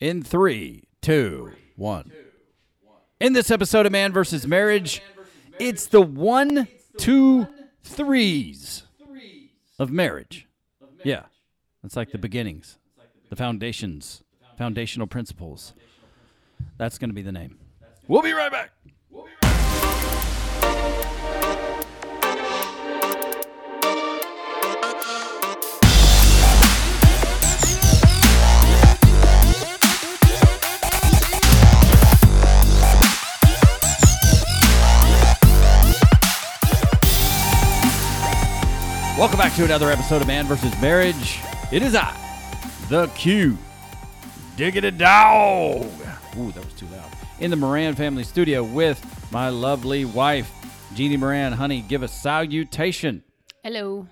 In three, two, one. In this episode of Man versus Marriage, it's the one, two, threes of marriage. Yeah, it's like the beginnings, the foundations, foundational principles. That's going to be the name. We'll be right back. Welcome back to another episode of Man versus Marriage. It is I, the Q, Diggity Dog. Ooh, that was too loud. In the Moran family studio with my lovely wife, Jeannie Moran. Honey, give a salutation. Hello.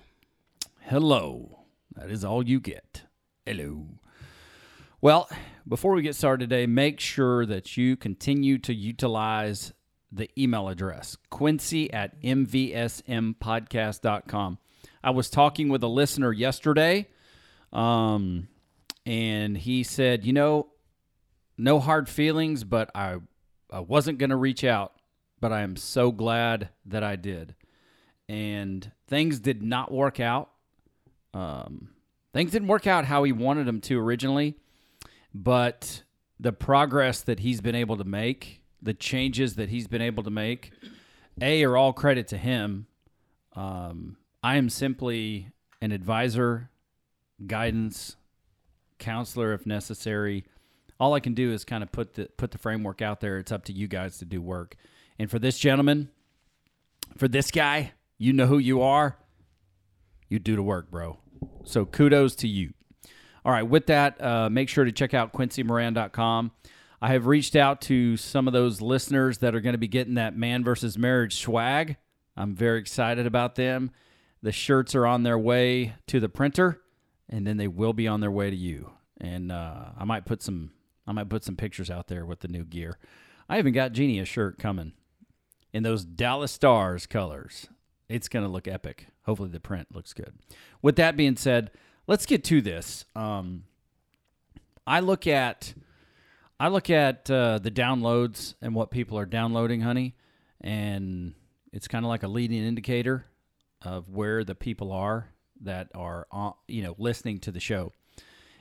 Hello. That is all you get. Hello. Well, before we get started today, make sure that you continue to utilize the email address quincy at mvsmpodcast.com. I was talking with a listener yesterday, um, and he said, You know, no hard feelings, but I, I wasn't going to reach out, but I am so glad that I did. And things did not work out. Um, things didn't work out how he wanted them to originally, but the progress that he's been able to make, the changes that he's been able to make, A, are all credit to him. Um, I am simply an advisor, guidance, counselor if necessary. All I can do is kind of put the put the framework out there. It's up to you guys to do work. And for this gentleman, for this guy, you know who you are. You do the work, bro. So kudos to you. All right, with that, uh, make sure to check out quincymoran.com. I have reached out to some of those listeners that are going to be getting that man versus marriage swag. I'm very excited about them. The shirts are on their way to the printer, and then they will be on their way to you. And uh, I might put some I might put some pictures out there with the new gear. I even got Jeannie a shirt coming in those Dallas Stars colors. It's going to look epic. Hopefully, the print looks good. With that being said, let's get to this. Um, I look at I look at uh, the downloads and what people are downloading, honey, and it's kind of like a leading indicator of where the people are that are on, you know listening to the show.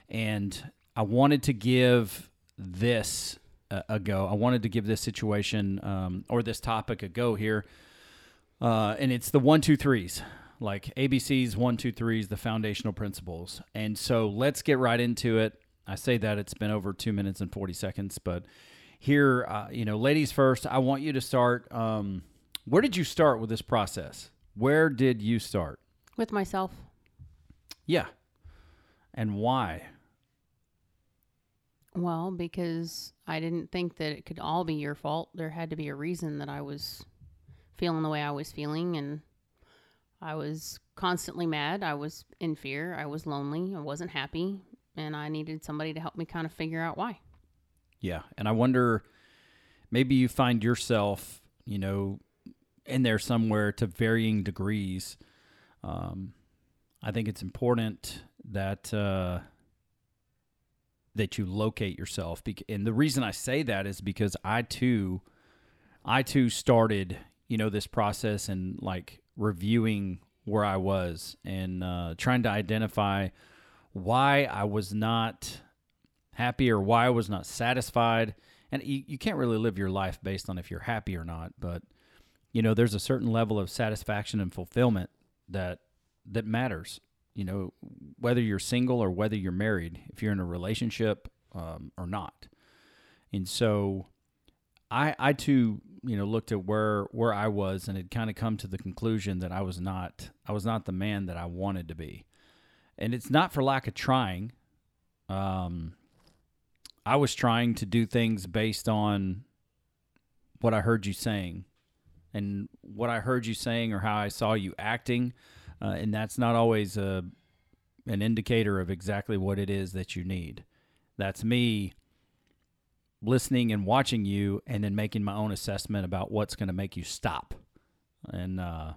And I wanted to give this a, a go. I wanted to give this situation um, or this topic a go here. Uh, and it's the one, two, threes, like ABC's one, two, threes, the foundational principles. And so let's get right into it. I say that it's been over two minutes and 40 seconds, but here, uh, you know, ladies first, I want you to start. Um, where did you start with this process? Where did you start? With myself. Yeah. And why? Well, because I didn't think that it could all be your fault. There had to be a reason that I was feeling the way I was feeling and I was constantly mad. I was in fear. I was lonely. I wasn't happy. And I needed somebody to help me kind of figure out why. Yeah. And I wonder maybe you find yourself, you know, in there somewhere to varying degrees. Um, I think it's important that uh, that you locate yourself. And the reason I say that is because I too, I too started, you know, this process and like reviewing where I was and uh, trying to identify why I was not happy or why I was not satisfied. And you, you can't really live your life based on if you're happy or not, but you know, there's a certain level of satisfaction and fulfillment that that matters. You know, whether you're single or whether you're married, if you're in a relationship um, or not. And so, I I too you know looked at where where I was and had kind of come to the conclusion that I was not I was not the man that I wanted to be, and it's not for lack of trying. Um, I was trying to do things based on what I heard you saying and what I heard you saying or how I saw you acting, uh, and that's not always a an indicator of exactly what it is that you need. That's me listening and watching you, and then making my own assessment about what's going to make you stop, and uh,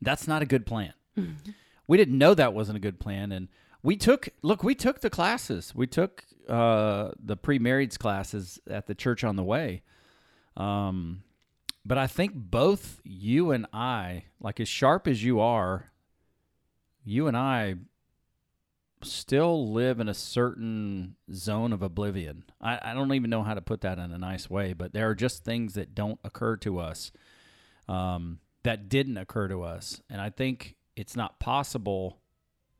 that's not a good plan. We didn't know that wasn't a good plan, and we took look we took the classes we took uh the pre-marrieds classes at the church on the way um but i think both you and i like as sharp as you are you and i still live in a certain zone of oblivion i, I don't even know how to put that in a nice way but there are just things that don't occur to us um that didn't occur to us and i think it's not possible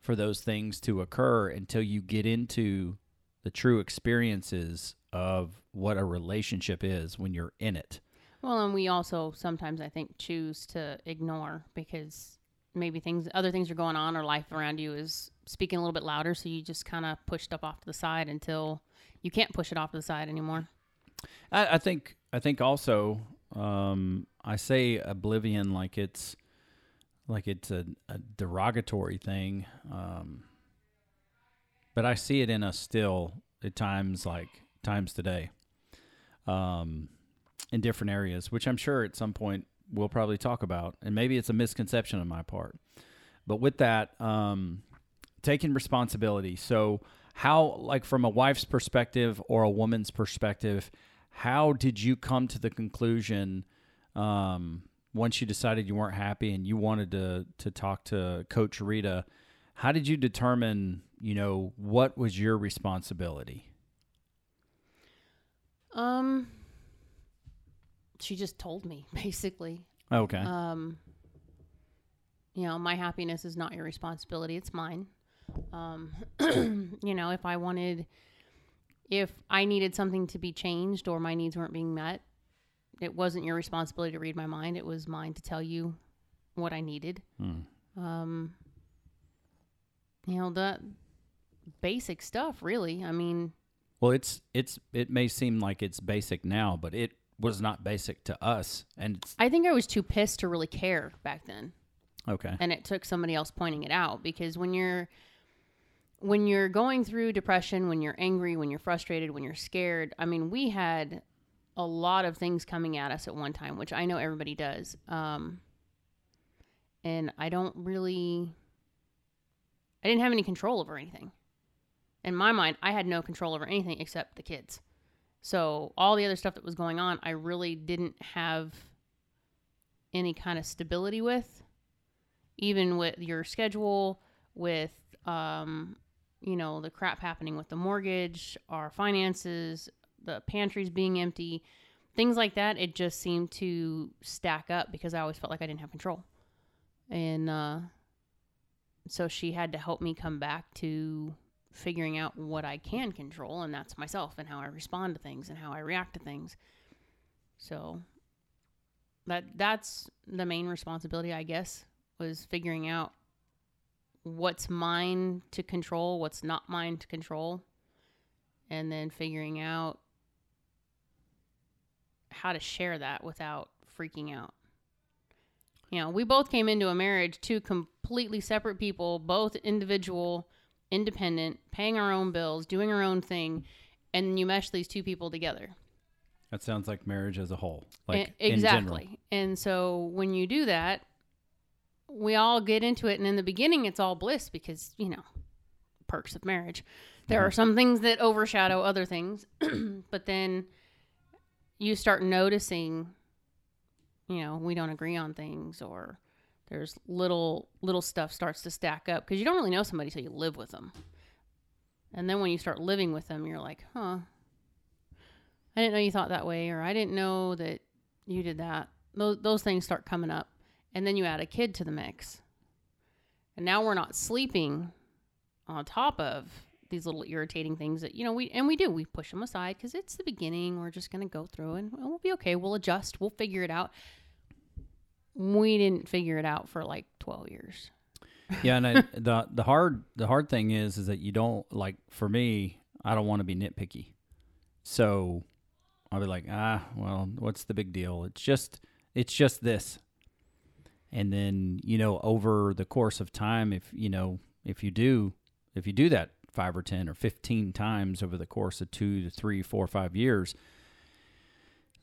for those things to occur until you get into the true experiences of what a relationship is when you're in it. Well, and we also sometimes I think choose to ignore because maybe things other things are going on or life around you is speaking a little bit louder so you just kind of push stuff off to the side until you can't push it off to the side anymore. I, I think I think also um, I say oblivion like it's like it's a, a derogatory thing. Um, but I see it in us still at times, like times today, um, in different areas, which I'm sure at some point we'll probably talk about. And maybe it's a misconception on my part. But with that, um, taking responsibility. So, how, like, from a wife's perspective or a woman's perspective, how did you come to the conclusion? Um, once you decided you weren't happy and you wanted to to talk to Coach Rita, how did you determine, you know, what was your responsibility? Um she just told me basically. Okay. Um you know, my happiness is not your responsibility, it's mine. Um you know, if I wanted if I needed something to be changed or my needs weren't being met, it wasn't your responsibility to read my mind. It was mine to tell you what I needed. Hmm. Um, you know, the basic stuff, really. I mean, Well, it's it's it may seem like it's basic now, but it was not basic to us. And it's I think I was too pissed to really care back then. okay. and it took somebody else pointing it out because when you're when you're going through depression when you're angry when you're frustrated when you're scared i mean we had a lot of things coming at us at one time which i know everybody does um, and i don't really i didn't have any control over anything in my mind i had no control over anything except the kids so all the other stuff that was going on i really didn't have any kind of stability with even with your schedule, with um, you know, the crap happening with the mortgage, our finances, the pantries being empty, things like that, it just seemed to stack up because I always felt like I didn't have control. And uh, so she had to help me come back to figuring out what I can control, and that's myself and how I respond to things and how I react to things. So that that's the main responsibility, I guess, was figuring out what's mine to control, what's not mine to control, and then figuring out how to share that without freaking out. You know, we both came into a marriage, two completely separate people, both individual, independent, paying our own bills, doing our own thing, and you mesh these two people together. That sounds like marriage as a whole. Like general. exactly. And so when you do that, we all get into it, and in the beginning, it's all bliss because you know perks of marriage. There are uh-huh. some things that overshadow other things, but then you start noticing, you know, we don't agree on things, or there's little little stuff starts to stack up because you don't really know somebody till you live with them, and then when you start living with them, you're like, huh. I didn't know you thought that way, or I didn't know that you did that. Those, those things start coming up. And then you add a kid to the mix. And now we're not sleeping on top of these little irritating things that, you know, we, and we do, we push them aside because it's the beginning. We're just going to go through and we'll be okay. We'll adjust. We'll figure it out. We didn't figure it out for like 12 years. yeah, and I, the the hard the hard thing is is that you don't like for me, I don't want to be nitpicky. So I'll be like, ah, well, what's the big deal? It's just it's just this. And then, you know, over the course of time, if you know, if you do if you do that five or ten or fifteen times over the course of two to three, four, five years,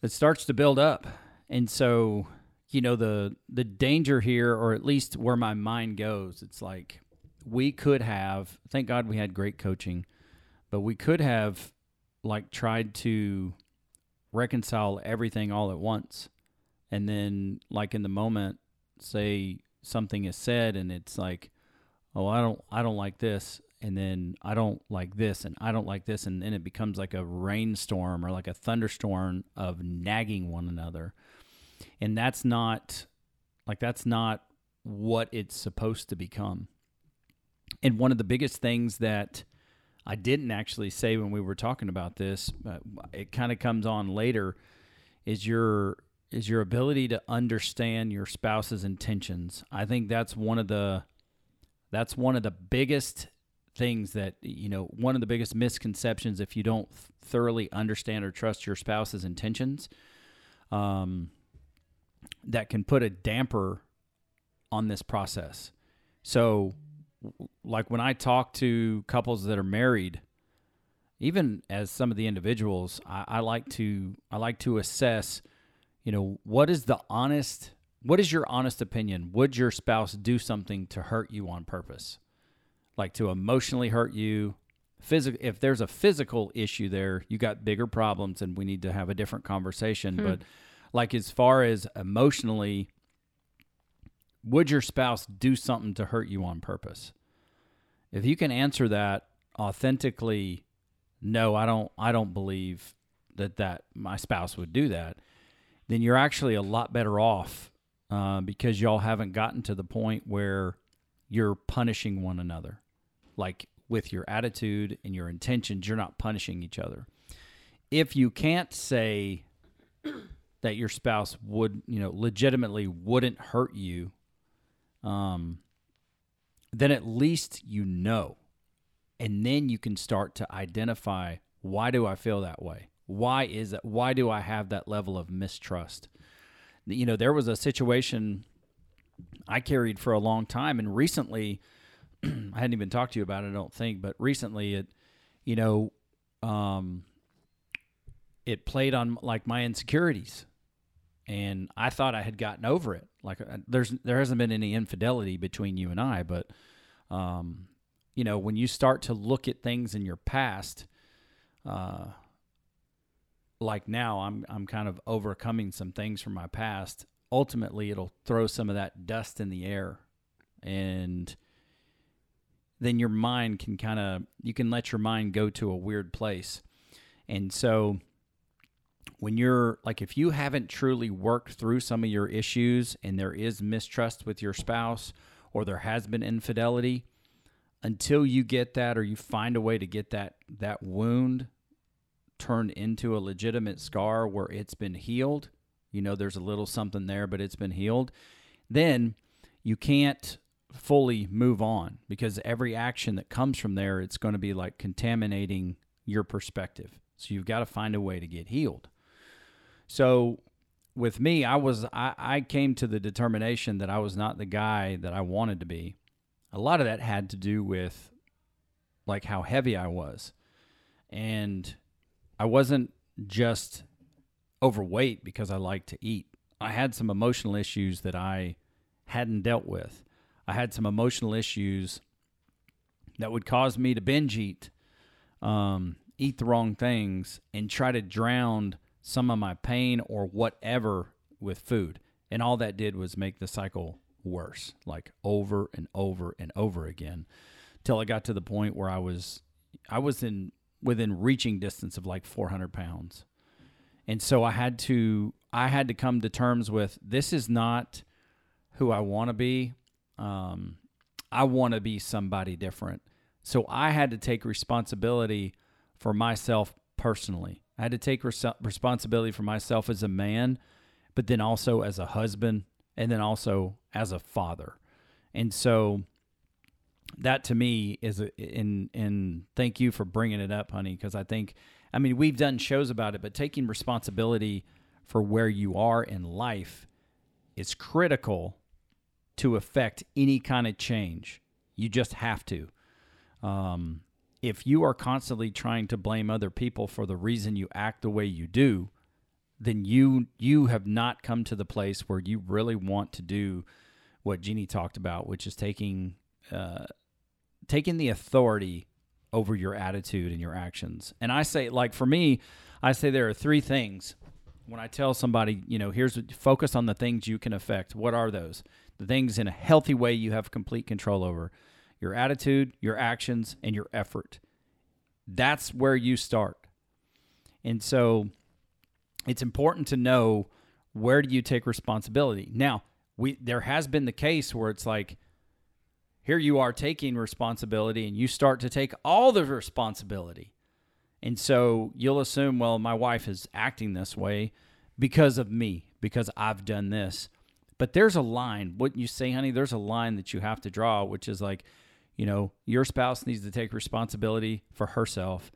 it starts to build up. And so you know the the danger here or at least where my mind goes it's like we could have. Thank God we had great coaching, but we could have like tried to reconcile everything all at once, and then like in the moment, say something is said, and it's like, oh, I don't, I don't like this, and then I don't like this, and I don't like this, and then it becomes like a rainstorm or like a thunderstorm of nagging one another, and that's not like that's not what it's supposed to become. And one of the biggest things that I didn't actually say when we were talking about this, it kind of comes on later, is your is your ability to understand your spouse's intentions. I think that's one of the that's one of the biggest things that you know one of the biggest misconceptions if you don't thoroughly understand or trust your spouse's intentions um, that can put a damper on this process. So, like when I talk to couples that are married, even as some of the individuals, I, I like to I like to assess, you know, what is the honest what is your honest opinion? Would your spouse do something to hurt you on purpose? Like to emotionally hurt you? Physical if there's a physical issue there, you got bigger problems and we need to have a different conversation. Hmm. But like as far as emotionally, would your spouse do something to hurt you on purpose? If you can answer that authentically, no, I don't I don't believe that that my spouse would do that, then you're actually a lot better off uh, because y'all haven't gotten to the point where you're punishing one another. Like with your attitude and your intentions, you're not punishing each other. If you can't say that your spouse would, you know, legitimately wouldn't hurt you um, then at least you know. And then you can start to identify why do I feel that way? Why is it? Why do I have that level of mistrust? You know, there was a situation I carried for a long time, and recently, I hadn't even talked to you about it, I don't think, but recently it, you know, um, it played on like my insecurities and I thought I had gotten over it. Like uh, there's there hasn't been any infidelity between you and I, but um, you know when you start to look at things in your past, uh, like now I'm I'm kind of overcoming some things from my past. Ultimately, it'll throw some of that dust in the air, and then your mind can kind of you can let your mind go to a weird place, and so when you're like if you haven't truly worked through some of your issues and there is mistrust with your spouse or there has been infidelity until you get that or you find a way to get that that wound turned into a legitimate scar where it's been healed you know there's a little something there but it's been healed then you can't fully move on because every action that comes from there it's going to be like contaminating your perspective. So you've got to find a way to get healed so with me, I was I, I came to the determination that I was not the guy that I wanted to be. A lot of that had to do with like how heavy I was. And I wasn't just overweight because I like to eat. I had some emotional issues that I hadn't dealt with. I had some emotional issues that would cause me to binge eat, um, eat the wrong things, and try to drown some of my pain or whatever with food. And all that did was make the cycle worse, like over and over and over again, till I got to the point where I was, I was in within reaching distance of like 400 pounds, and so I had to, I had to come to terms with this is not who I want to be. Um, I want to be somebody different. So I had to take responsibility for myself personally. I had to take res- responsibility for myself as a man, but then also as a husband, and then also as a father. And so that to me is a, and and thank you for bringing it up, honey, because I think I mean we've done shows about it, but taking responsibility for where you are in life is critical to affect any kind of change. You just have to. Um, if you are constantly trying to blame other people for the reason you act the way you do, then you you have not come to the place where you really want to do what Jeannie talked about, which is taking uh, taking the authority over your attitude and your actions. And I say, like for me, I say there are three things when I tell somebody, you know, here's focus on the things you can affect. What are those? The things in a healthy way you have complete control over your attitude, your actions, and your effort. That's where you start. And so it's important to know where do you take responsibility. Now, we there has been the case where it's like here you are taking responsibility and you start to take all the responsibility. And so you'll assume, well, my wife is acting this way because of me, because I've done this. But there's a line. What you say, honey, there's a line that you have to draw, which is like, you know, your spouse needs to take responsibility for herself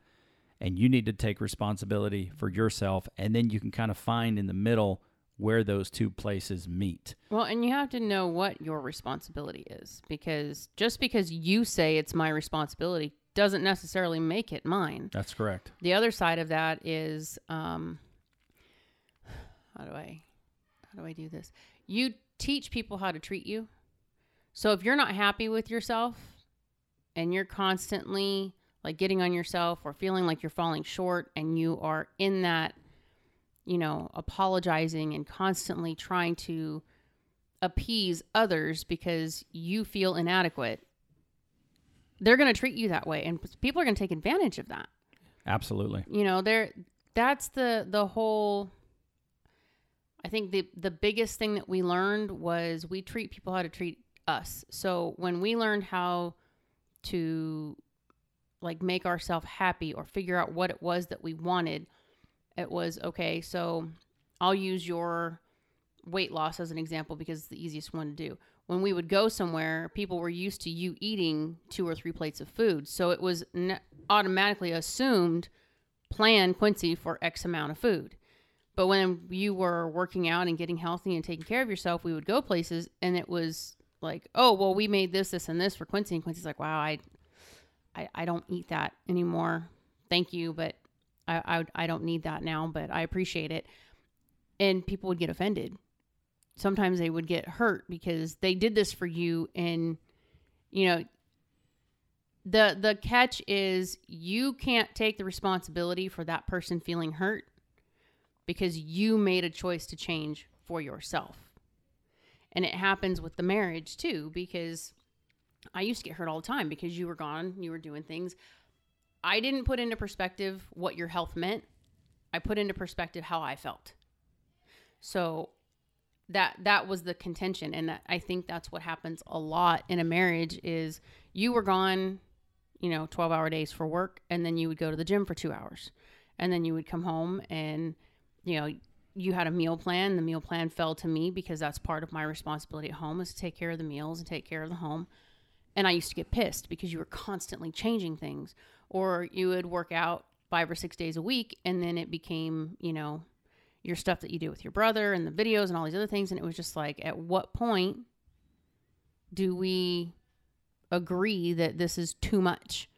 and you need to take responsibility for yourself. And then you can kind of find in the middle where those two places meet. Well, and you have to know what your responsibility is because just because you say it's my responsibility doesn't necessarily make it mine. That's correct. The other side of that is um, how do I how do I do this? You teach people how to treat you. So if you're not happy with yourself and you're constantly like getting on yourself or feeling like you're falling short and you are in that you know, apologizing and constantly trying to appease others because you feel inadequate, they're going to treat you that way and people are going to take advantage of that. Absolutely. You know, there that's the the whole I think the the biggest thing that we learned was we treat people how to treat us. So when we learned how to like make ourselves happy or figure out what it was that we wanted, it was okay, so I'll use your weight loss as an example because it's the easiest one to do. When we would go somewhere, people were used to you eating two or three plates of food. So it was ne- automatically assumed plan Quincy for X amount of food. But when you were working out and getting healthy and taking care of yourself, we would go places and it was like, oh, well, we made this, this, and this for Quincy. And Quincy's like, wow, I, I, I don't eat that anymore. Thank you, but I, I, I don't need that now, but I appreciate it. And people would get offended. Sometimes they would get hurt because they did this for you. And, you know, the, the catch is you can't take the responsibility for that person feeling hurt because you made a choice to change for yourself. And it happens with the marriage too, because I used to get hurt all the time because you were gone, you were doing things. I didn't put into perspective what your health meant. I put into perspective how I felt. So that that was the contention and that, I think that's what happens a lot in a marriage is you were gone, you know, 12-hour days for work and then you would go to the gym for 2 hours. And then you would come home and you know, you had a meal plan. The meal plan fell to me because that's part of my responsibility at home is to take care of the meals and take care of the home. And I used to get pissed because you were constantly changing things or you would work out five or six days a week and then it became you know your stuff that you do with your brother and the videos and all these other things and it was just like at what point do we agree that this is too much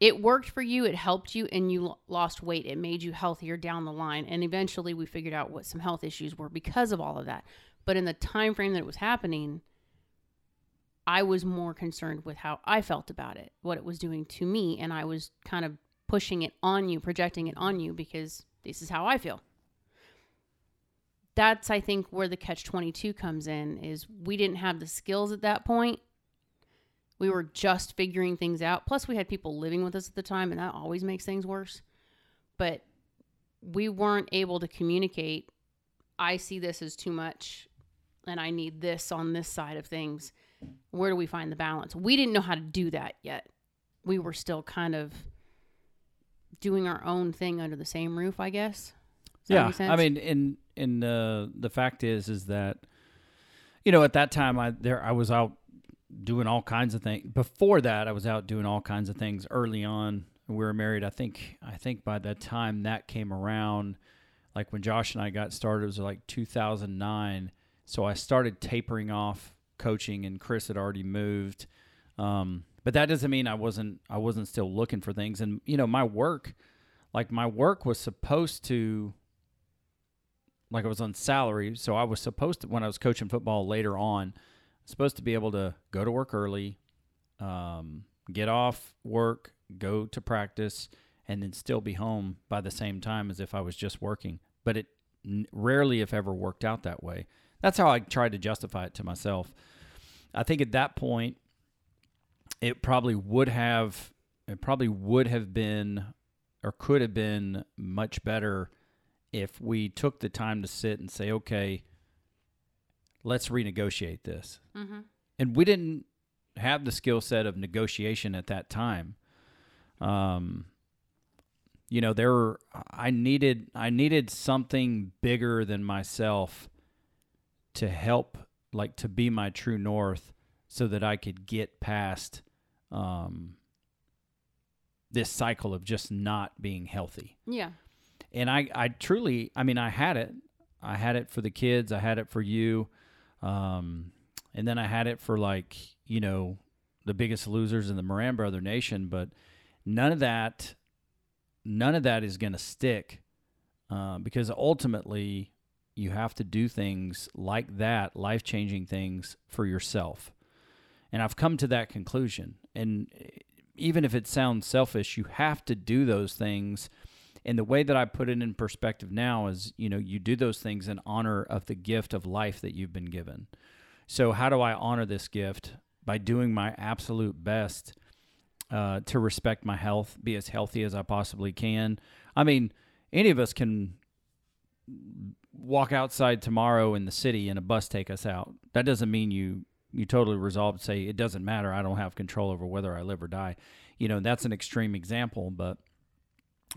it worked for you it helped you and you lost weight it made you healthier down the line and eventually we figured out what some health issues were because of all of that but in the time frame that it was happening I was more concerned with how I felt about it, what it was doing to me, and I was kind of pushing it on you, projecting it on you because this is how I feel. That's I think where the catch 22 comes in is we didn't have the skills at that point. We were just figuring things out. Plus we had people living with us at the time and that always makes things worse. But we weren't able to communicate I see this as too much and I need this on this side of things where do we find the balance? We didn't know how to do that yet. We were still kind of doing our own thing under the same roof, I guess. yeah, I mean, and and uh, the fact is, is that you know at that time I there I was out doing all kinds of things. Before that, I was out doing all kinds of things. Early on, we were married. I think I think by the time that came around, like when Josh and I got started, it was like 2009. So I started tapering off coaching, and Chris had already moved. Um, but that doesn't mean I wasn't I wasn't still looking for things. And you know, my work, like my work was supposed to, like I was on salary, so I was supposed to when I was coaching football later on, supposed to be able to go to work early, um, get off work, go to practice, and then still be home by the same time as if I was just working. But it rarely, if ever, worked out that way. That's how I tried to justify it to myself. I think at that point, it probably would have, it probably would have been, or could have been much better if we took the time to sit and say, okay, let's renegotiate this. Mm-hmm. And we didn't have the skill set of negotiation at that time. Um, you know, there were, I needed I needed something bigger than myself to help, like to be my true north, so that I could get past um, this cycle of just not being healthy Yeah. and I, I truly, I mean, I had it. I had it for the kids. I had it for you, um, and then I had it for like you know the biggest losers in the Moran Brother Nation. But none of that, none of that is going to stick uh, because ultimately you have to do things like that, life changing things for yourself. And I've come to that conclusion. And even if it sounds selfish, you have to do those things and the way that I put it in perspective now is, you know, you do those things in honor of the gift of life that you've been given. So, how do I honor this gift? By doing my absolute best uh, to respect my health, be as healthy as I possibly can. I mean, any of us can walk outside tomorrow in the city and a bus take us out. That doesn't mean you you totally resolve to say it doesn't matter. I don't have control over whether I live or die. You know, that's an extreme example, but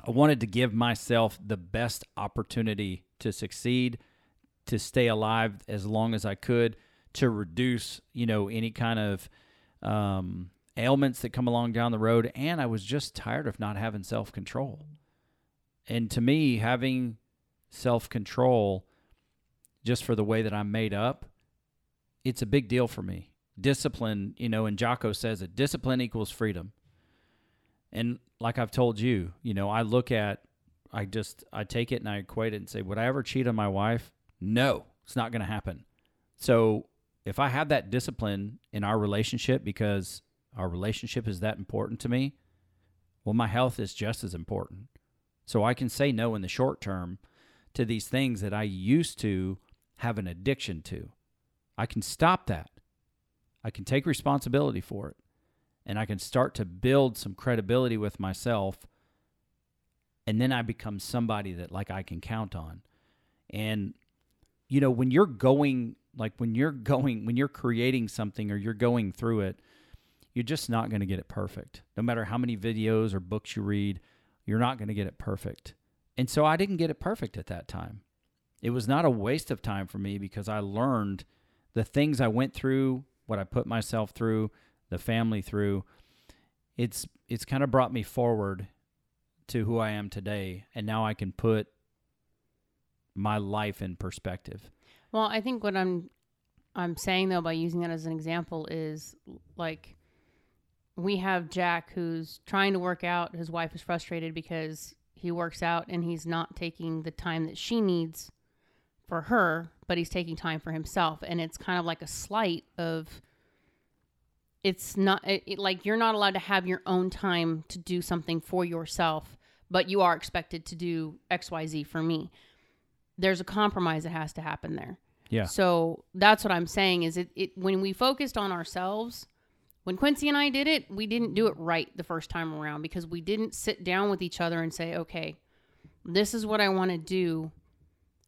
I wanted to give myself the best opportunity to succeed, to stay alive as long as I could, to reduce, you know, any kind of um, ailments that come along down the road. And I was just tired of not having self control. And to me, having self control just for the way that I'm made up, it's a big deal for me. Discipline, you know, and Jocko says it discipline equals freedom. And like I've told you, you know, I look at, I just, I take it and I equate it and say, would I ever cheat on my wife? No, it's not going to happen. So if I have that discipline in our relationship because our relationship is that important to me, well, my health is just as important. So I can say no in the short term to these things that I used to have an addiction to. I can stop that. I can take responsibility for it and I can start to build some credibility with myself and then I become somebody that like I can count on. And you know, when you're going like when you're going when you're creating something or you're going through it, you're just not going to get it perfect. No matter how many videos or books you read, you're not going to get it perfect. And so I didn't get it perfect at that time. It was not a waste of time for me because I learned the things I went through, what I put myself through, the family through. It's it's kind of brought me forward to who I am today, and now I can put my life in perspective. Well, I think what I'm I'm saying though by using that as an example is like we have Jack who's trying to work out. His wife is frustrated because he works out and he's not taking the time that she needs for her, but he's taking time for himself. And it's kind of like a slight of it's not it, it- like you're not allowed to have your own time to do something for yourself, but you are expected to do XYZ for me. There's a compromise that has to happen there. Yeah. So that's what I'm saying is it, it when we focused on ourselves, when Quincy and I did it, we didn't do it right the first time around because we didn't sit down with each other and say, okay, this is what I want to do,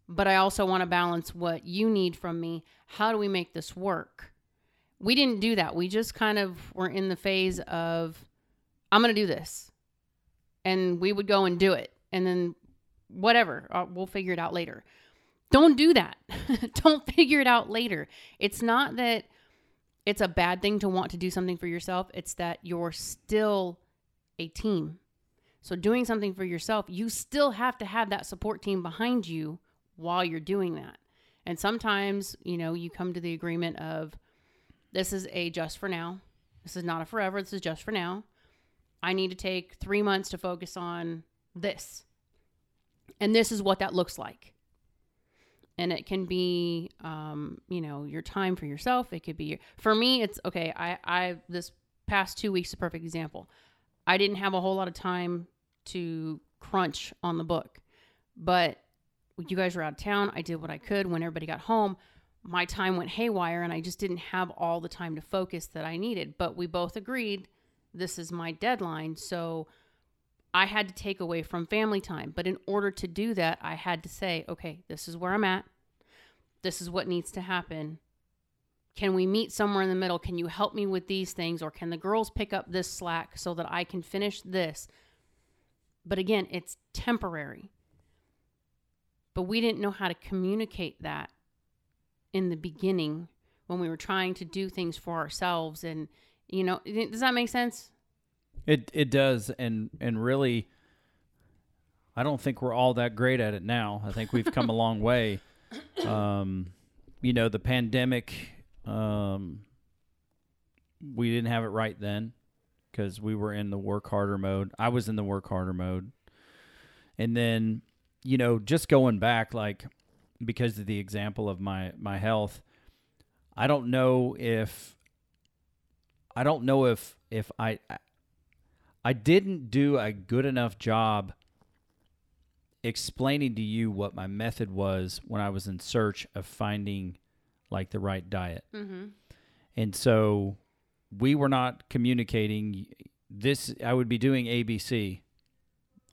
but I also want to balance what you need from me. How do we make this work? We didn't do that. We just kind of were in the phase of, I'm going to do this. And we would go and do it. And then whatever, uh, we'll figure it out later. Don't do that. Don't figure it out later. It's not that it's a bad thing to want to do something for yourself, it's that you're still a team. So, doing something for yourself, you still have to have that support team behind you while you're doing that. And sometimes, you know, you come to the agreement of this is a just for now. This is not a forever. This is just for now. I need to take three months to focus on this. And this is what that looks like and it can be um, you know your time for yourself it could be for me it's okay i i this past two weeks, a perfect example. I didn't have a whole lot of time to crunch on the book, but you guys were out of town. I did what I could when everybody got home. My time went haywire and I just didn't have all the time to focus that I needed. But we both agreed this is my deadline. So I had to take away from family time. But in order to do that, I had to say, okay, this is where I'm at. This is what needs to happen. Can we meet somewhere in the middle? Can you help me with these things? Or can the girls pick up this slack so that I can finish this? But again, it's temporary. But we didn't know how to communicate that in the beginning when we were trying to do things for ourselves. And, you know, does that make sense? It it does, and and really, I don't think we're all that great at it now. I think we've come a long way. Um, you know, the pandemic, um, we didn't have it right then because we were in the work harder mode. I was in the work harder mode, and then you know, just going back, like because of the example of my my health, I don't know if I don't know if if I I didn't do a good enough job explaining to you what my method was when I was in search of finding like the right diet. Mm-hmm. And so we were not communicating this I would be doing ABC.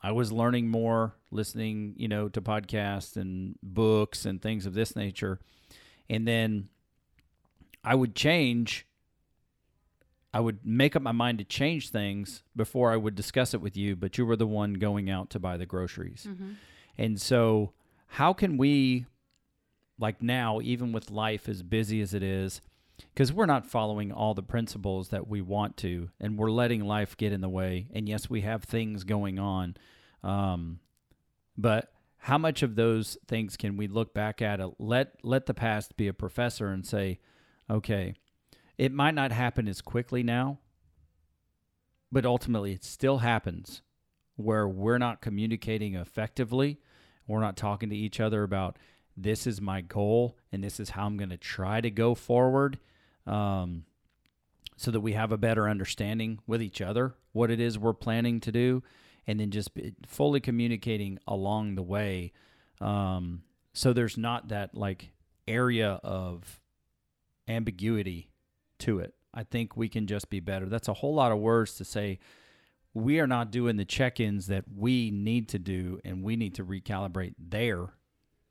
I was learning more, listening, you know, to podcasts and books and things of this nature. And then I would change I would make up my mind to change things before I would discuss it with you, but you were the one going out to buy the groceries. Mm-hmm. And so, how can we, like now, even with life as busy as it is, because we're not following all the principles that we want to, and we're letting life get in the way. And yes, we have things going on. Um, but how much of those things can we look back at? A, let let the past be a professor and say, okay, it might not happen as quickly now, but ultimately it still happens where we're not communicating effectively. We're not talking to each other about this is my goal and this is how I'm going to try to go forward um, so that we have a better understanding with each other what it is we're planning to do and then just fully communicating along the way um, so there's not that like area of ambiguity to it. I think we can just be better. That's a whole lot of words to say we are not doing the check ins that we need to do, and we need to recalibrate there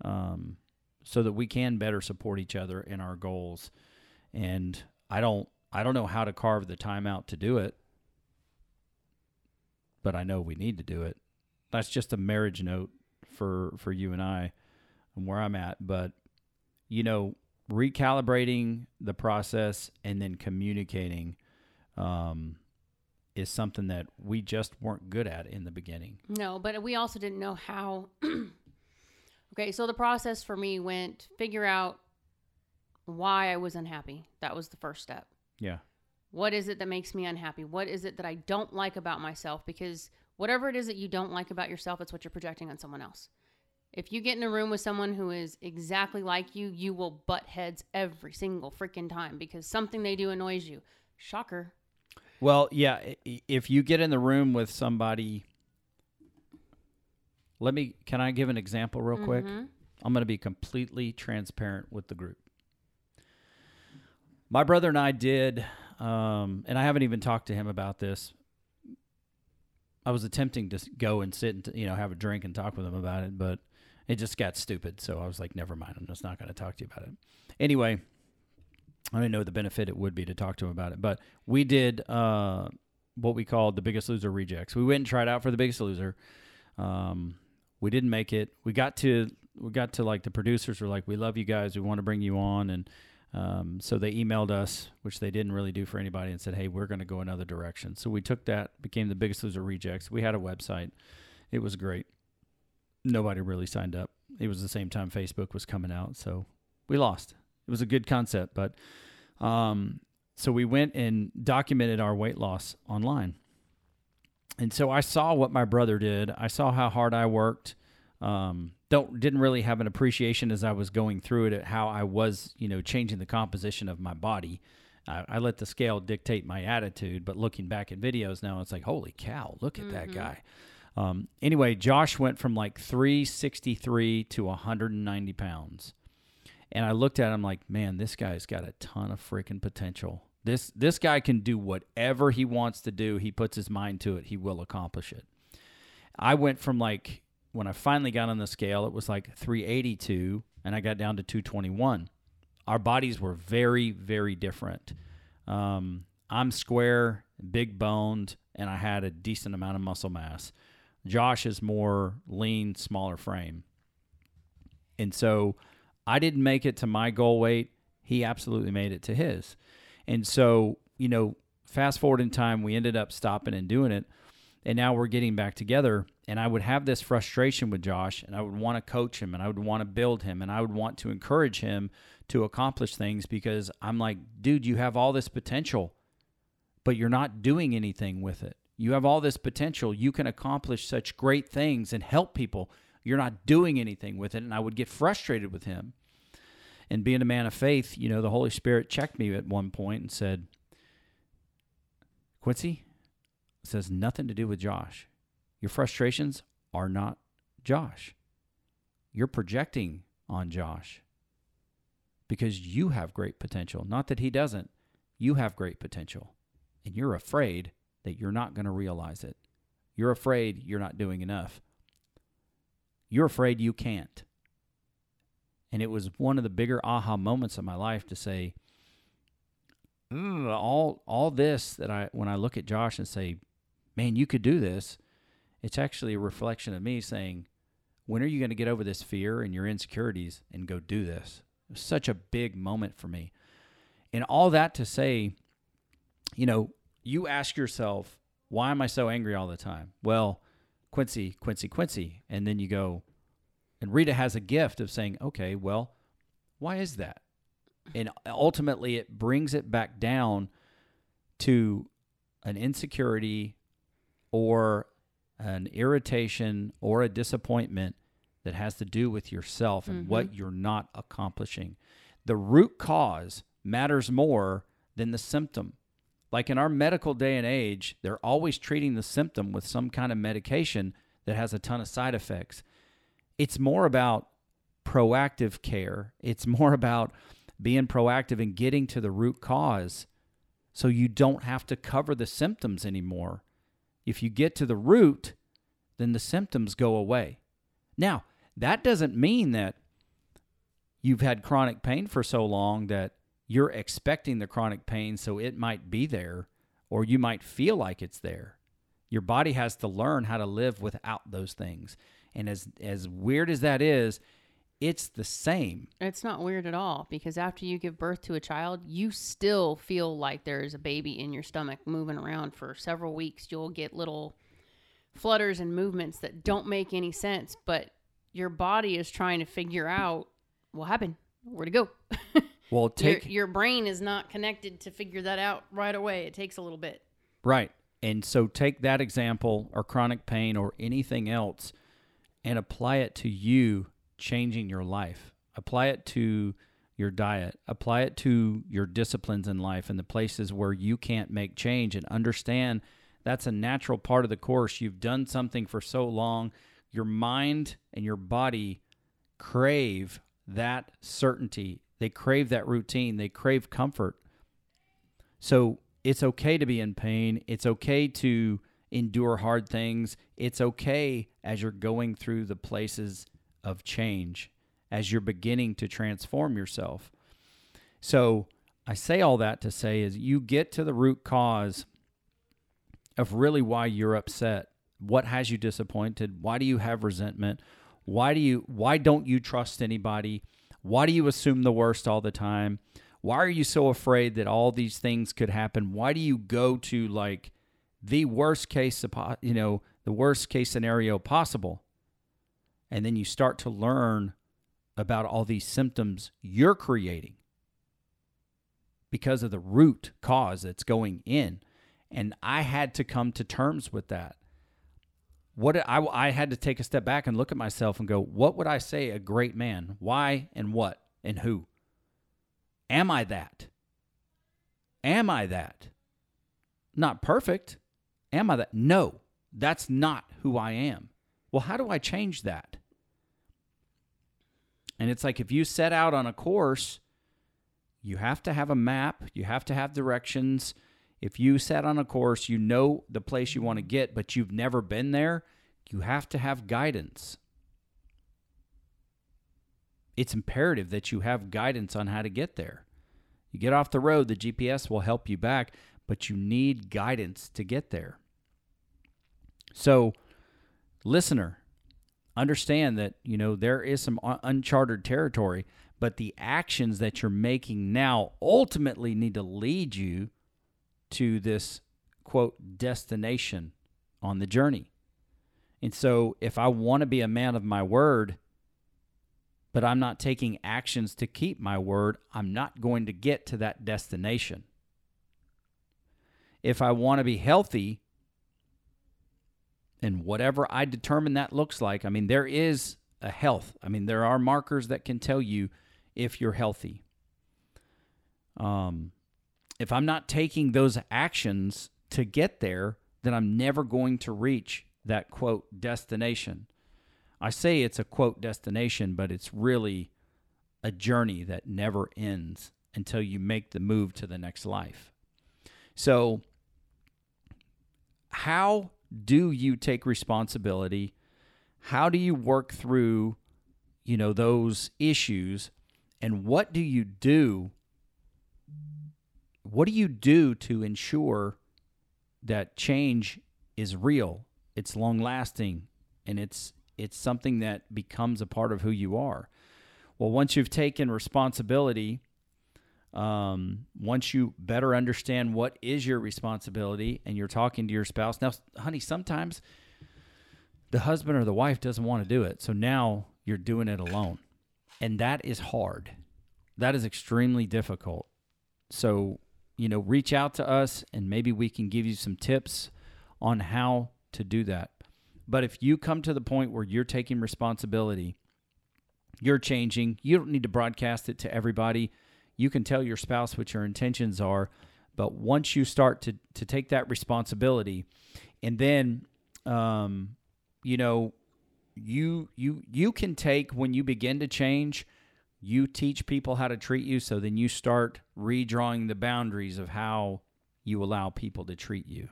um, so that we can better support each other in our goals. And I don't, I don't know how to carve the time out to do it, but I know we need to do it. That's just a marriage note for for you and I, and where I'm at. But you know, recalibrating the process and then communicating um, is something that we just weren't good at in the beginning. No, but we also didn't know how. okay, so the process for me went figure out why I was unhappy. That was the first step. Yeah. What is it that makes me unhappy? What is it that I don't like about myself? Because whatever it is that you don't like about yourself, it's what you're projecting on someone else. If you get in a room with someone who is exactly like you, you will butt heads every single freaking time because something they do annoys you. Shocker. Well, yeah, if you get in the room with somebody let me can I give an example real quick? Mm-hmm. I'm going to be completely transparent with the group. My brother and I did um, and I haven't even talked to him about this. I was attempting to go and sit and you know have a drink and talk with him about it, but it just got stupid. So I was like, never mind. I'm just not going to talk to you about it. Anyway, I didn't know the benefit it would be to talk to him about it. But we did uh, what we called the Biggest Loser rejects. We went and tried out for the Biggest Loser. Um, we didn't make it. We got to we got to like the producers were like, we love you guys. We want to bring you on, and um, so they emailed us, which they didn't really do for anybody, and said, hey, we're going to go another direction. So we took that, became the Biggest Loser rejects. We had a website. It was great nobody really signed up. It was the same time Facebook was coming out, so we lost. It was a good concept, but um, so we went and documented our weight loss online. And so I saw what my brother did. I saw how hard I worked. Um, don't didn't really have an appreciation as I was going through it at how I was, you know, changing the composition of my body I, I let the scale dictate my attitude, but looking back at videos now, it's like, holy cow, look at that guy. Um, anyway, Josh went from like 363 to 190 pounds. And I looked at him like, man, this guy's got a ton of freaking potential. This this guy can do whatever he wants to do. He puts his mind to it, he will accomplish it. I went from like when I finally got on the scale, it was like 382 and I got down to 221. Our bodies were very very different. Um, I'm square, big boned, and I had a decent amount of muscle mass. Josh is more lean, smaller frame. And so I didn't make it to my goal weight. He absolutely made it to his. And so, you know, fast forward in time, we ended up stopping and doing it. And now we're getting back together. And I would have this frustration with Josh, and I would want to coach him, and I would want to build him, and I would want to encourage him to accomplish things because I'm like, dude, you have all this potential, but you're not doing anything with it. You have all this potential. You can accomplish such great things and help people. You're not doing anything with it. And I would get frustrated with him. And being a man of faith, you know, the Holy Spirit checked me at one point and said, Quincy, has nothing to do with Josh. Your frustrations are not Josh. You're projecting on Josh because you have great potential. Not that he doesn't. You have great potential. And you're afraid that you're not going to realize it. You're afraid you're not doing enough. You're afraid you can't. And it was one of the bigger aha moments of my life to say, mm, all all this that I when I look at Josh and say, man, you could do this. It's actually a reflection of me saying, when are you going to get over this fear and your insecurities and go do this? It was such a big moment for me. And all that to say, you know, you ask yourself, why am I so angry all the time? Well, Quincy, Quincy, Quincy. And then you go, and Rita has a gift of saying, okay, well, why is that? And ultimately, it brings it back down to an insecurity or an irritation or a disappointment that has to do with yourself and Mm-hmm. what you're not accomplishing. The root cause matters more than the symptom. Like in our medical day and age, they're always treating the symptom with some kind of medication that has a ton of side effects. It's more about proactive care, it's more about being proactive and getting to the root cause so you don't have to cover the symptoms anymore. If you get to the root, then the symptoms go away. Now, that doesn't mean that you've had chronic pain for so long that you're expecting the chronic pain so it might be there or you might feel like it's there. Your body has to learn how to live without those things. And as as weird as that is, it's the same. It's not weird at all because after you give birth to a child, you still feel like there's a baby in your stomach moving around for several weeks. You'll get little flutters and movements that don't make any sense, but your body is trying to figure out what happened, where to go. Well, your, take your brain is not connected to figure that out right away. It takes a little bit. Right. And so take that example or chronic pain or anything else and apply it to you changing your life. Apply it to your diet. Apply it to your disciplines in life and the places where you can't make change and understand that's a natural part of the course. You've done something for so long, your mind and your body crave that certainty. They crave that routine. They crave comfort. So it's okay to be in pain. It's okay to endure hard things. It's okay as you're going through the places of change, as you're beginning to transform yourself. So I say all that to say is you get to the root cause of really why you're upset. What has you disappointed? Why do you have resentment? Why do you why don't you trust anybody? Why do you assume the worst all the time? Why are you so afraid that all these things could happen? Why do you go to like the worst case, you know, the worst case scenario possible? And then you start to learn about all these symptoms you're creating because of the root cause that's going in. And I had to come to terms with that. What I, I had to take a step back and look at myself and go, what would I say a great man? Why and what and who? Am I that? Am I that? Not perfect. Am I that? No, that's not who I am. Well, how do I change that? And it's like if you set out on a course, you have to have a map, you have to have directions. If you set on a course, you know the place you want to get, but you've never been there, you have to have guidance. It's imperative that you have guidance on how to get there. You get off the road, the GPS will help you back, but you need guidance to get there. So, listener, understand that, you know, there is some uncharted territory, but the actions that you're making now ultimately need to lead you to this quote destination on the journey. And so, if I want to be a man of my word, but I'm not taking actions to keep my word, I'm not going to get to that destination. If I want to be healthy, and whatever I determine that looks like, I mean, there is a health. I mean, there are markers that can tell you if you're healthy. Um, if I'm not taking those actions to get there, then I'm never going to reach that quote destination. I say it's a quote destination, but it's really a journey that never ends until you make the move to the next life. So, how do you take responsibility? How do you work through, you know, those issues? And what do you do? What do you do to ensure that change is real, it's long lasting, and it's it's something that becomes a part of who you are. Well, once you've taken responsibility, um, once you better understand what is your responsibility and you're talking to your spouse. Now, honey, sometimes the husband or the wife doesn't want to do it. So now you're doing it alone. And that is hard. That is extremely difficult. So, you know, reach out to us and maybe we can give you some tips on how to do that. But if you come to the point where you're taking responsibility, you're changing, you don't need to broadcast it to everybody. You can tell your spouse what your intentions are. But once you start to, to take that responsibility, and then, um, you know, you you you can take when you begin to change you teach people how to treat you so then you start redrawing the boundaries of how you allow people to treat you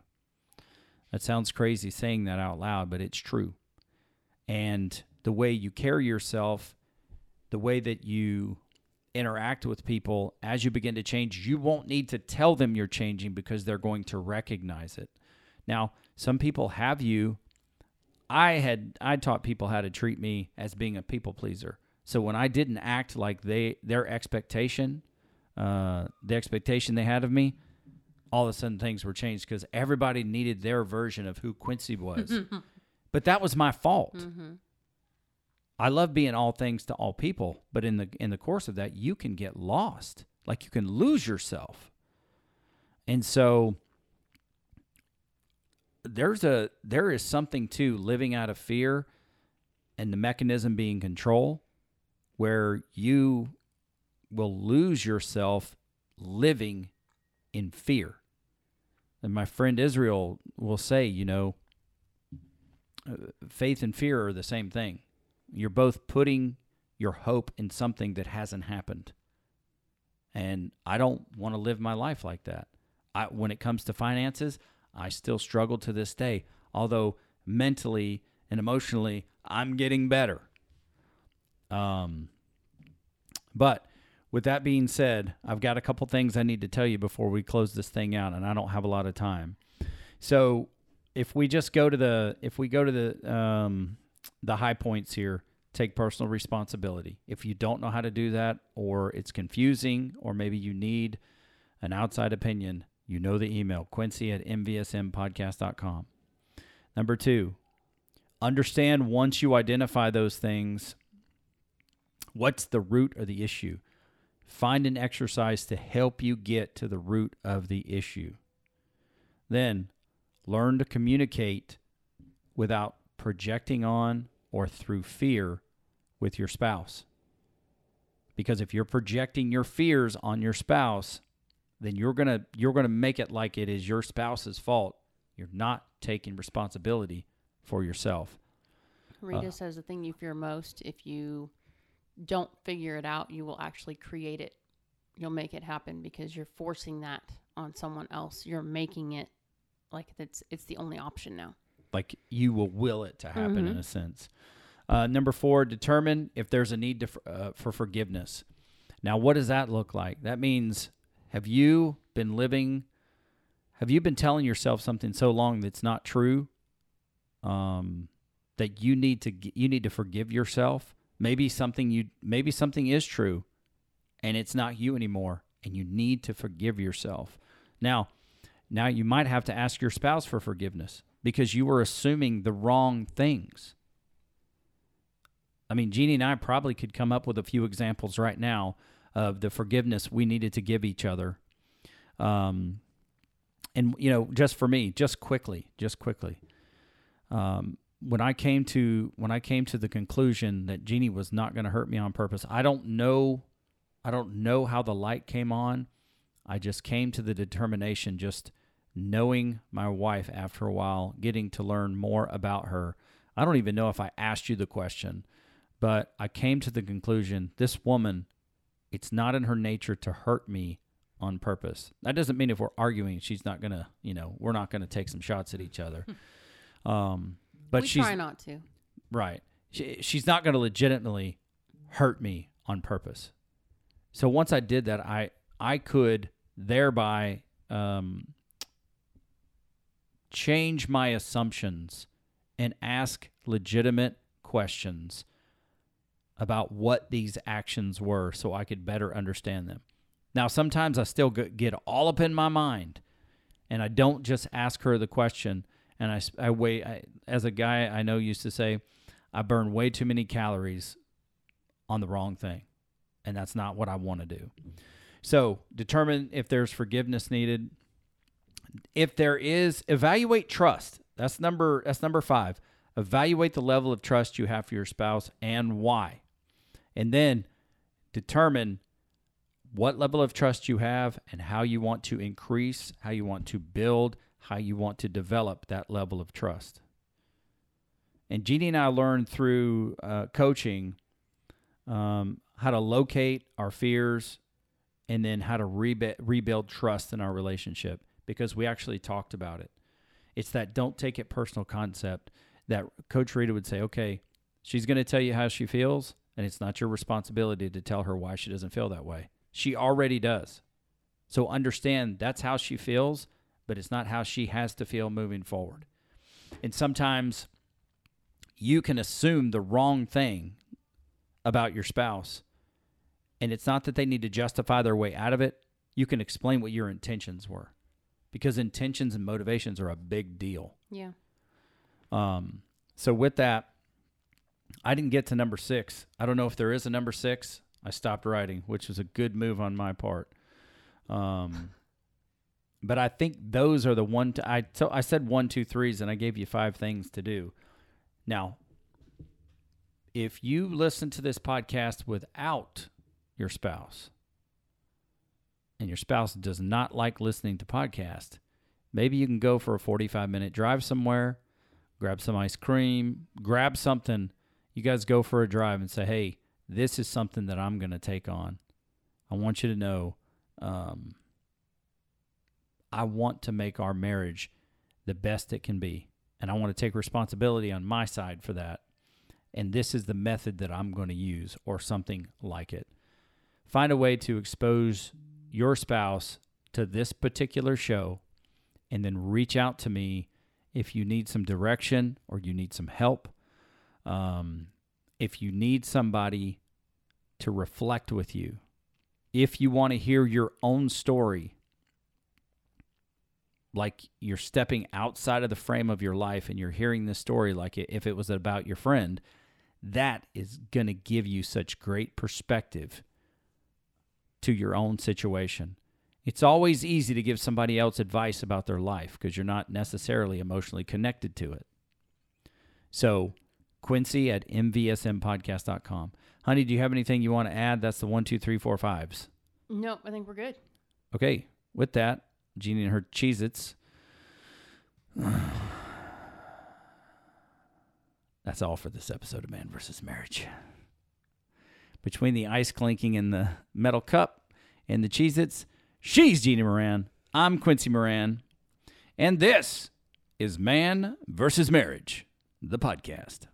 that sounds crazy saying that out loud, but it's true. And the way you carry yourself, the way that you interact with people as you begin to change, you won't need to tell them you're changing because they're going to recognize it. Now, some people have you. I had I taught people how to treat me as being a people pleaser. So when I didn't act like they their expectation, uh, the expectation they had of me, all of a sudden things were changed because everybody needed their version of who Quincy was. but that was my fault. Mm-hmm. I love being all things to all people, but in the in the course of that, you can get lost. Like you can lose yourself. And so there's a there is something to living out of fear and the mechanism being control where you will lose yourself living in fear. And my friend Israel will say, you know, uh, faith and fear are the same thing. You're both putting your hope in something that hasn't happened. And I don't want to live my life like that. I, when it comes to finances, I still struggle to this day, although mentally and emotionally, I'm getting better. Um, but with that being said, I've got a couple things I need to tell you before we close this thing out, and I don't have a lot of time. So if we just go to the if we go to the um, the high points here, take personal responsibility. If you don't know how to do that, or it's confusing, or maybe you need an outside opinion, you know the email quincy at mvsmpodcast.com. Number two, understand once you identify those things, what's the root of the issue. Find an exercise to help you get to the root of the issue. Then learn to communicate without projecting on or through fear with your spouse. Because if you're projecting your fears on your spouse, then you're gonna you're gonna make it like it is your spouse's fault. You're not taking responsibility for yourself. Rita Uh. says the thing you fear most, if you don't figure it out, you will actually create it. You'll make it happen because you're forcing that on someone else. You're making it like it's it's the only option now. Like you will will it to happen in Mhm. a sense. Uh, number four, determine if there's a need to, uh, for forgiveness. Now, what does that look like? That means have you been living? Have you been telling yourself something so long that's not true? Um, that you need to you need to forgive yourself. Maybe something you maybe something is true, and it's not you anymore, and you need to forgive yourself. Now, now you might have to ask your spouse for forgiveness because you were assuming the wrong things. I mean, Jeannie and I probably could come up with a few examples right now of the forgiveness we needed to give each other. Um, and you know, just for me, just quickly, just quickly. Um, when I came to when I came to the conclusion that Jeannie was not going to hurt me on purpose, I don't know, I don't know how the light came on. I just came to the determination, just knowing my wife after a while, getting to learn more about her. I don't even know if I asked you the question, but I came to the conclusion this woman, it's not in her nature to hurt me on purpose. That doesn't mean if we're arguing, she's not going to, you know, we're not going to take some shots at each other. Um, but we she's try not to. Right. She, she's not going to legitimately hurt me on purpose. So once I did that, I I could thereby um, change my assumptions and ask legitimate questions about what these actions were, so I could better understand them. Now, sometimes I still get all up in my mind, and I don't just ask her the question and I, I wait. I, as a guy I know used to say, I burn way too many calories on the wrong thing, and that's not what I want to do. So determine if there's forgiveness needed. If there is, evaluate trust. That's number. That's number five. Evaluate the level of trust you have for your spouse and why, and then determine what level of trust you have and how you want to increase, how you want to build, how you want to develop that level of trust. And Jeannie and I learned through uh, coaching um, how to locate our fears and then how to rebuild trust in our relationship because we actually talked about it. It's that don't take it personal concept that Coach Rita would say, okay, she's going to tell you how she feels, and it's not your responsibility to tell her why she doesn't feel that way. She already does. So understand that's how she feels, but it's not how she has to feel moving forward. And sometimes you can assume the wrong thing about your spouse. And it's not that they need to justify their way out of it. You can explain what your intentions were because intentions and motivations are a big deal. Yeah. Um, so with that, I didn't get to number six. I don't know if there is a number six. I stopped writing, which was a good move on my part. Um, but I think those are the one. T- I so I said one, two, threes, and I gave you five things to do. Now, if you listen to this podcast without your spouse, and your spouse does not like listening to podcasts, maybe you can go for a forty-five minute drive somewhere grab some ice cream, grab something. You guys go for a drive and say, hey, this is something that I'm going to take on. I want you to know um, I want to make our marriage the best it can be. And I want to take responsibility on my side for that. And this is the method that I'm going to use, or something like it. Find a way to expose your spouse to this particular show and then reach out to me if you need some direction or you need some help, um, if you need somebody to reflect with you, if you want to hear your own story, like you're stepping outside of the frame of your life and you're hearing this story like if it was about your friend, that is going to give you such great perspective to your own situation. It's always easy to give somebody else advice about their life because you're not necessarily emotionally connected to it. So, Quincy at mvsmpodcast.com. Honey, do you have anything you want to add? That's the one, two, three, four, fives. Nope. I think we're good. Okay. with that, Jeannie and her Cheez Its. That's all for this episode of Man versus Marriage. Between the ice clinking and the metal cup and the Cheez Its, she's Jeannie Moran. I'm Quincy Moran. And this is Man versus Marriage, the podcast.